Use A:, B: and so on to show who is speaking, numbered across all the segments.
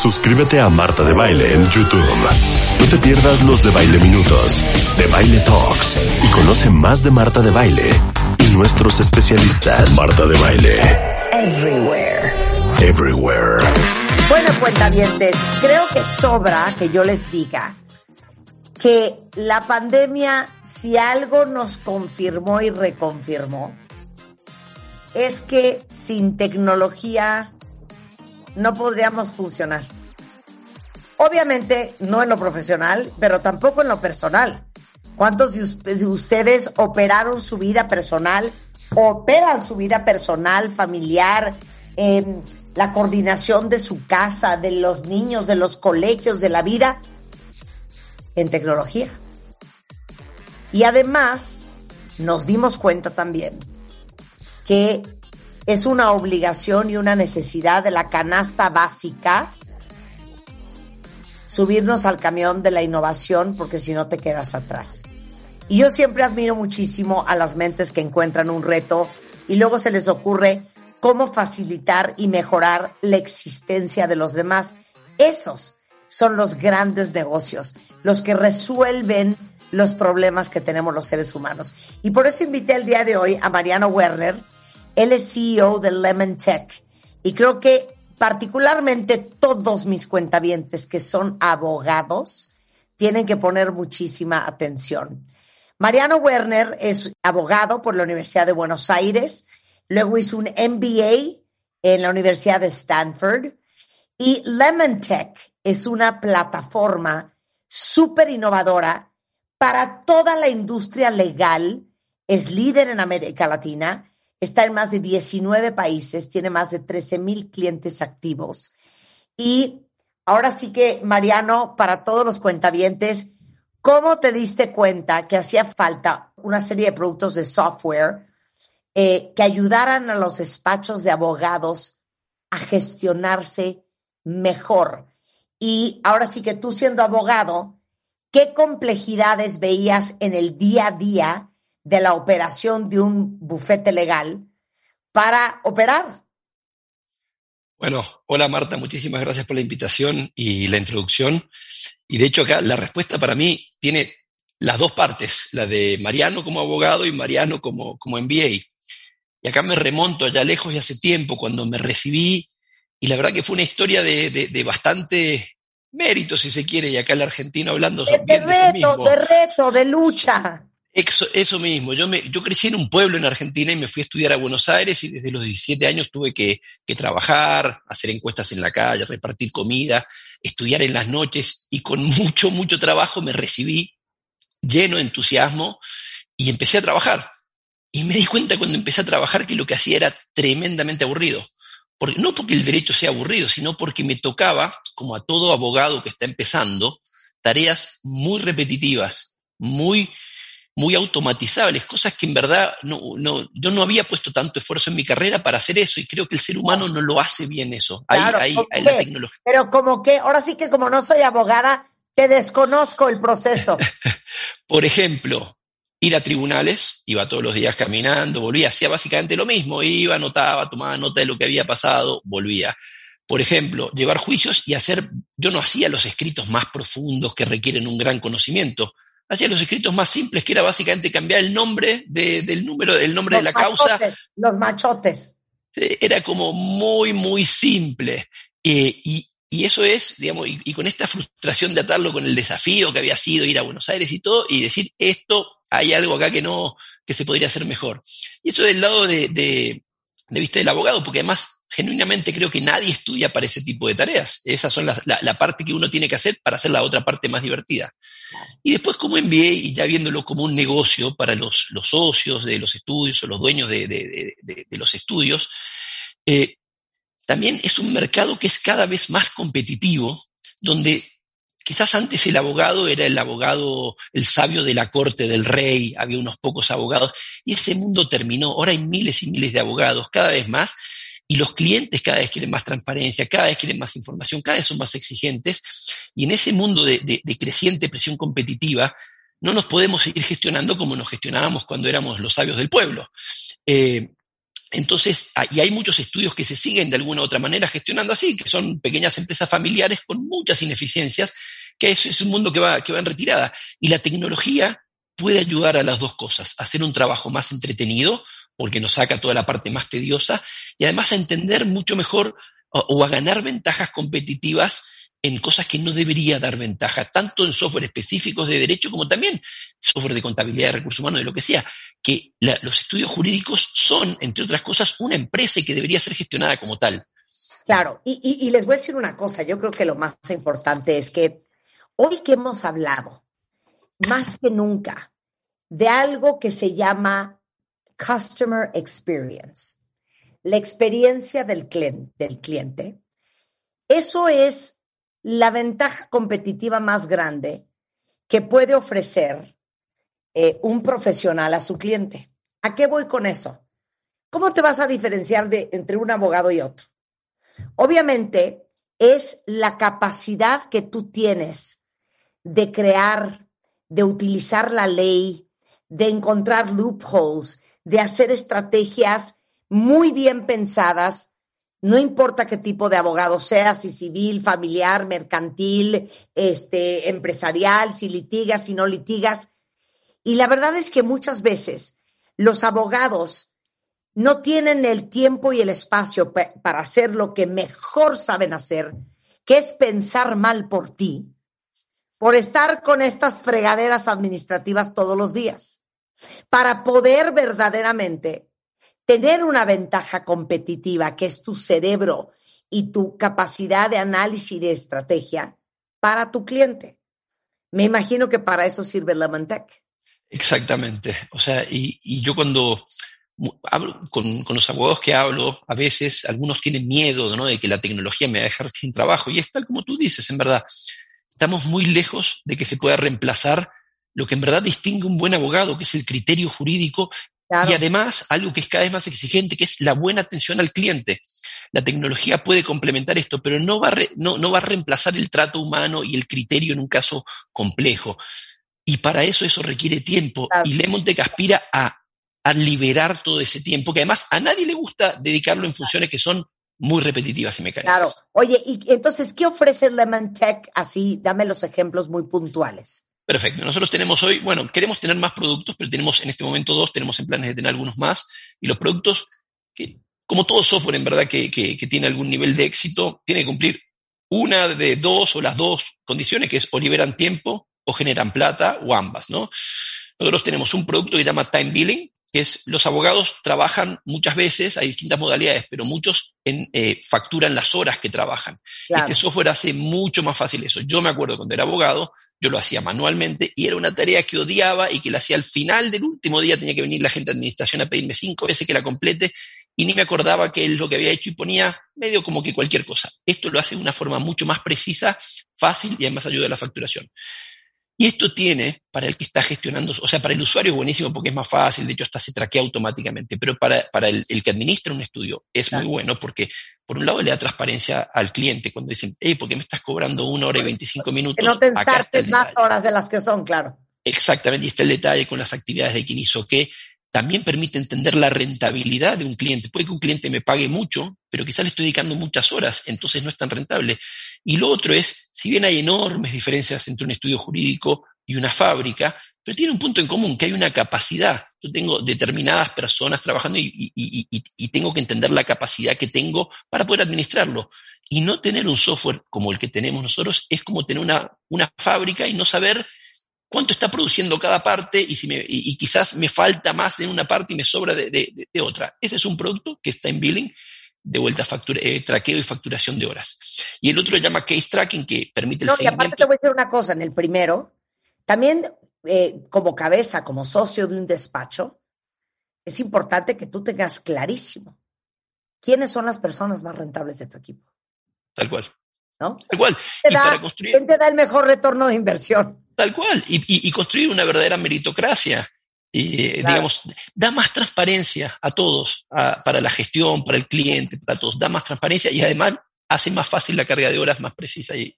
A: Suscríbete a Marta de Baile en YouTube. No te pierdas los de Baile Minutos, de Baile Talks y conoce más de Marta de Baile y nuestros especialistas. Marta de Baile.
B: Everywhere.
A: Everywhere.
B: Bueno, cuentavientes, creo que sobra que yo les diga que la pandemia, si algo nos confirmó y reconfirmó, es que sin tecnología no podríamos funcionar. Obviamente no en lo profesional, pero tampoco en lo personal. ¿Cuántos de ustedes operaron su vida personal, operan su vida personal, familiar, la coordinación de su casa, de los niños, de los colegios, de la vida, en tecnología? Y además nos dimos cuenta también que es una obligación y una necesidad de la canasta básica subirnos al camión de la innovación porque si no te quedas atrás. Y yo siempre admiro muchísimo a las mentes que encuentran un reto y luego se les ocurre cómo facilitar y mejorar la existencia de los demás. Esos son los grandes negocios, los que resuelven los problemas que tenemos los seres humanos. Y por eso invité el día de hoy a Mariano Werner, él es CEO de Lemon Tech. Y creo que particularmente todos mis cuentavientes que son abogados tienen que poner muchísima atención. Mariano Werner es abogado por la Universidad de Buenos Aires, luego hizo un MBA en la Universidad de Stanford. Y Lemon Tech es una plataforma súper innovadora para toda la industria legal, es líder en América Latina está en más de 19 países, tiene más de 13 mil clientes activos. Y ahora sí que, Mariano, para todos los cuentavientes, ¿cómo te diste cuenta que hacía falta una serie de productos de software eh, que ayudaran a los despachos de abogados a gestionarse mejor? Y ahora sí que tú siendo abogado, ¿qué complejidades veías en el día a día de la operación de un bufete legal para operar.
C: Bueno, hola Marta, muchísimas gracias por la invitación y la introducción. Y de hecho acá la respuesta para mí tiene las dos partes, la de Mariano como abogado y Mariano como, como MBA. Y acá me remonto allá lejos y hace tiempo cuando me recibí y la verdad que fue una historia de, bastante mérito, si se quiere, y acá el argentino hablando
B: de, de reto, de reto, de lucha.
C: Eso, mismo, yo, me, yo crecí en un pueblo en Argentina y me fui a estudiar a Buenos Aires y desde los 17 años tuve que, que, trabajar, hacer encuestas en la calle, repartir comida, estudiar en las noches y con mucho, mucho trabajo me recibí lleno de entusiasmo y empecé a trabajar. Y me di cuenta cuando empecé a trabajar que lo que hacía era tremendamente aburrido. Porque, no porque el derecho sea aburrido, sino porque me tocaba, como a todo abogado que está empezando, tareas muy repetitivas, muy muy automatizables, cosas que en verdad no, no, yo no había puesto tanto esfuerzo en mi carrera para hacer eso y creo que el ser humano no lo hace bien eso. Ahí, ahí, la tecnología.
B: Pero como que, ahora sí que como no soy abogada, te desconozco el proceso.
C: Por ejemplo, ir a tribunales, iba todos los días caminando, volvía, hacía básicamente lo mismo, iba, anotaba, tomaba nota de lo que había pasado, volvía. Por ejemplo, llevar juicios y hacer, yo no hacía los escritos más profundos que requieren un gran conocimiento, hacía los escritos más simples, que era básicamente cambiar el nombre del número, del nombre de la causa.
B: Los machotes.
C: Era como muy, muy simple. Eh, y, eso es, digamos, y, con esta frustración de atarlo con el desafío que había sido ir a Buenos Aires y todo, y decir, esto, hay algo acá que no, que se podría hacer mejor. Y eso del lado de, de, de vista del abogado, porque además genuinamente creo que nadie estudia para ese tipo de tareas. Esas son la, la, parte que uno tiene que hacer para hacer la otra parte más divertida. Y después como MBA, y ya viéndolo como un negocio para los, socios de los estudios o los dueños de, los estudios, eh, también es un mercado que es cada vez más competitivo, donde quizás antes el abogado era el abogado, el sabio de la corte del rey, había unos pocos abogados, y ese mundo terminó. Ahora hay miles y miles de abogados, cada vez más, y los clientes cada vez quieren más transparencia, cada vez quieren más información, cada vez son más exigentes, y en ese mundo de, creciente presión competitiva, no nos podemos seguir gestionando como nos gestionábamos cuando éramos los sabios del pueblo. Eh, entonces, ah, y hay muchos estudios que se siguen de alguna u otra manera gestionando así, que son pequeñas empresas familiares con muchas ineficiencias, que es, un mundo que va, que va en retirada. Y la tecnología puede ayudar a las dos cosas, a hacer un trabajo más entretenido, porque nos saca toda la parte más tediosa, y además a entender mucho mejor o a ganar ventajas competitivas en cosas que no debería dar ventaja, tanto en software específicos de derecho como también software de contabilidad de recursos humanos, de lo que sea, que los estudios jurídicos son, entre otras cosas, una empresa que debería ser gestionada como tal.
B: Claro, y, les voy a decir una cosa, yo creo que lo más importante es que hoy que hemos hablado, más que nunca, de algo que se llama Customer Experience, la experiencia del del cliente eso es la ventaja competitiva más grande que puede ofrecer eh, un profesional a su cliente. ¿A qué voy con eso? ¿Cómo te vas a diferenciar de, entre un abogado y otro? Obviamente es la capacidad que tú tienes de crear, de utilizar la ley, de encontrar loopholes, de hacer estrategias muy bien pensadas no importa qué tipo de abogado sea, si civil, familiar, mercantil, este, empresarial, si litigas, si no litigas. Y la verdad es que muchas veces los abogados no tienen el tiempo y el espacio para hacer lo que mejor saben hacer, que es pensar mal por ti, por estar con estas fregaderas administrativas todos los días, para poder verdaderamente tener una ventaja competitiva, que es tu cerebro y tu capacidad de análisis de estrategia para tu cliente. Me imagino que para eso sirve Lemon Tech.
C: Exactamente. O sea, y, yo cuando hablo con, los abogados que hablo, a veces algunos tienen miedo ¿no? de que la tecnología me va a dejar sin trabajo. Y es tal como tú dices, en verdad. Estamos muy lejos de que se pueda reemplazar lo que en verdad distingue un buen abogado, que es el criterio jurídico y además, algo que es cada vez más exigente, que es la buena atención al cliente. La tecnología puede complementar esto, pero no va, a no, no va a reemplazar el trato humano y el criterio en un caso complejo. Y para eso eso requiere tiempo. Y Lemontec aspira a, a liberar todo ese tiempo, que además a nadie le gusta dedicarlo en funciones que son muy repetitivas y mecánicas.
B: Claro. Oye, y entonces, ¿qué ofrece Lemon Tech? Así, dame los ejemplos muy puntuales.
C: Perfecto. Nosotros tenemos hoy, bueno, queremos tener más productos, pero tenemos en este momento dos, tenemos en planes de tener algunos más. Y los productos, que, como todo software en verdad que, que, tiene algún nivel de éxito, tiene que cumplir una de dos o las dos condiciones, que es o liberan tiempo o generan plata o ambas, ¿no? Nosotros tenemos un producto que se llama Time Billing, que es los abogados trabajan muchas veces, hay distintas modalidades, pero muchos en, eh, facturan las horas que trabajan. Este software hace mucho más fácil eso. Yo me acuerdo cuando era abogado, yo lo hacía manualmente y era una tarea que odiaba y que la hacía al final del último día, tenía que venir la gente de administración a pedirme cinco veces que la complete y ni me acordaba que es lo que había hecho y ponía medio como que cualquier cosa. Esto lo hace de una forma mucho más precisa, fácil y además ayuda a la facturación. Y esto tiene, para el que está gestionando, o sea, para el usuario es buenísimo porque es más fácil, de hecho hasta se traquea automáticamente, pero para, para el, que administra un estudio es muy bueno porque, por un lado, le da transparencia al cliente cuando dicen, hey, ¿por qué me estás cobrando una hora y 25 minutos?
B: Que no pensarte más horas de las que son, claro.
C: Exactamente, y está el detalle con las actividades de quién hizo qué, también permite entender la rentabilidad de un cliente. Puede que un cliente me pague mucho, pero quizás le estoy dedicando muchas horas, entonces no es tan rentable. Y lo otro es, si bien hay enormes diferencias entre un estudio jurídico y una fábrica, pero tiene un punto en común, que hay una capacidad. Yo tengo determinadas personas trabajando y, tengo que entender la capacidad que tengo para poder administrarlo. Y no tener un software como el que tenemos nosotros es como tener una, una fábrica y no saber cuánto está produciendo cada parte y, si me, y, quizás me falta más en una parte y me sobra de, otra. Ese es un producto que está en billing, de vuelta factura, eh, traqueo y facturación de horas. Y el otro llama case tracking, que permite el no, Y aparte
B: te voy a decir una cosa, en el primero, también eh, como cabeza, como socio de un despacho, es importante que tú tengas clarísimo quiénes son las personas más rentables de tu equipo.
C: Tal cual.
B: ¿No?
C: Tal cual.
B: Y para construir... ¿Quién te da el mejor retorno de inversión?
C: Tal cual. Y, construir una verdadera meritocracia. Y, digamos, da más transparencia a todos, para la gestión, para el cliente, para todos. Da más transparencia y además hace más fácil la carga de horas más precisa. Y,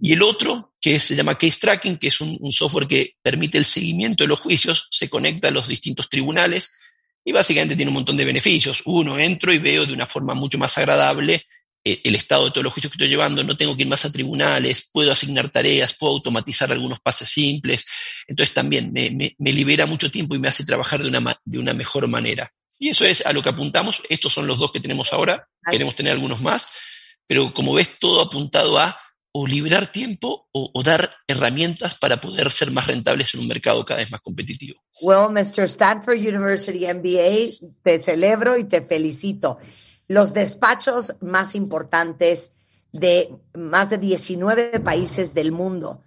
C: y el otro, que se llama Case Tracking, que es un, software que permite el seguimiento de los juicios, se conecta a los distintos tribunales y básicamente tiene un montón de beneficios. Uno, entro y veo de una forma mucho más agradable eh, el estado de todos los juicios que estoy llevando, no tengo que ir más a tribunales, puedo asignar tareas, puedo automatizar algunos pases simples. Entonces también me, me, libera mucho tiempo y me hace trabajar de una, de una mejor manera. Y eso es a lo que apuntamos. Estos son los dos que tenemos ahora. Queremos tener algunos más. Pero como ves, todo apuntado a o liberar tiempo o, dar herramientas para poder ser más rentables en un mercado cada vez más competitivo.
B: Well, Mr. Stanford University MBA, te celebro y te felicito. Los despachos más importantes de más de 19 países del mundo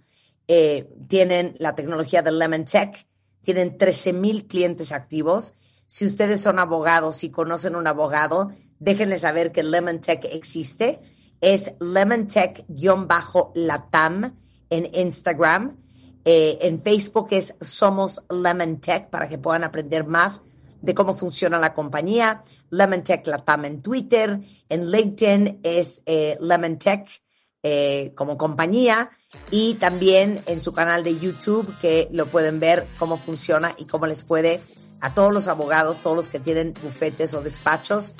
B: eh, tienen la tecnología de Lemon Tech, tienen 13 mil clientes activos. Si ustedes son abogados y conocen un abogado, déjenle saber que Lemon Tech existe es lemontech-latam en Instagram. Eh, en Facebook es Somos Lemon Tech para que puedan aprender más de cómo funciona la compañía. Lemon Tech Latam en Twitter. En LinkedIn es eh, Lemon Tech eh, como compañía. Y también en su canal de YouTube que lo pueden ver cómo funciona y cómo les puede a todos los abogados, todos los que tienen bufetes o despachos,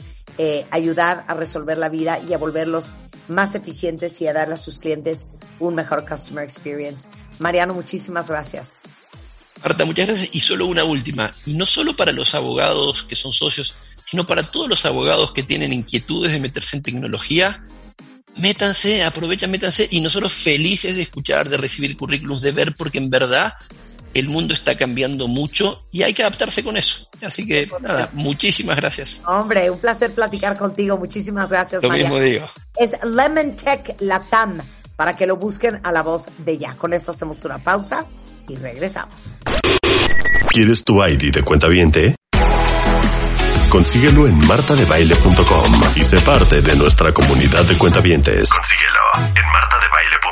B: ayudar a resolver la vida y a volverlos más eficientes y a darle a sus clientes un mejor customer experience. Mariano, muchísimas gracias.
C: Marta, muchas gracias. Y solo una última, y no solo para los abogados que son socios, sino para todos los abogados que tienen inquietudes de meterse en tecnología, métanse, aprovechen, métanse, y nosotros felices de escuchar, de recibir currículums, de ver, porque en verdad el mundo está cambiando mucho y hay que adaptarse con eso. Así que nada, muchísimas gracias.
B: Hombre, un placer platicar contigo. Muchísimas gracias.
C: Lo mismo digo.
B: Es Lemon Tech Latam para que lo busquen a la voz de ya. Con esto hacemos una pausa y regresamos.
A: ¿Quieres tu ID de cuenta viente? Consíguelo en martadebaile.com y sé parte de nuestra comunidad de cuentavientes. Consíguelo en martadebaile.com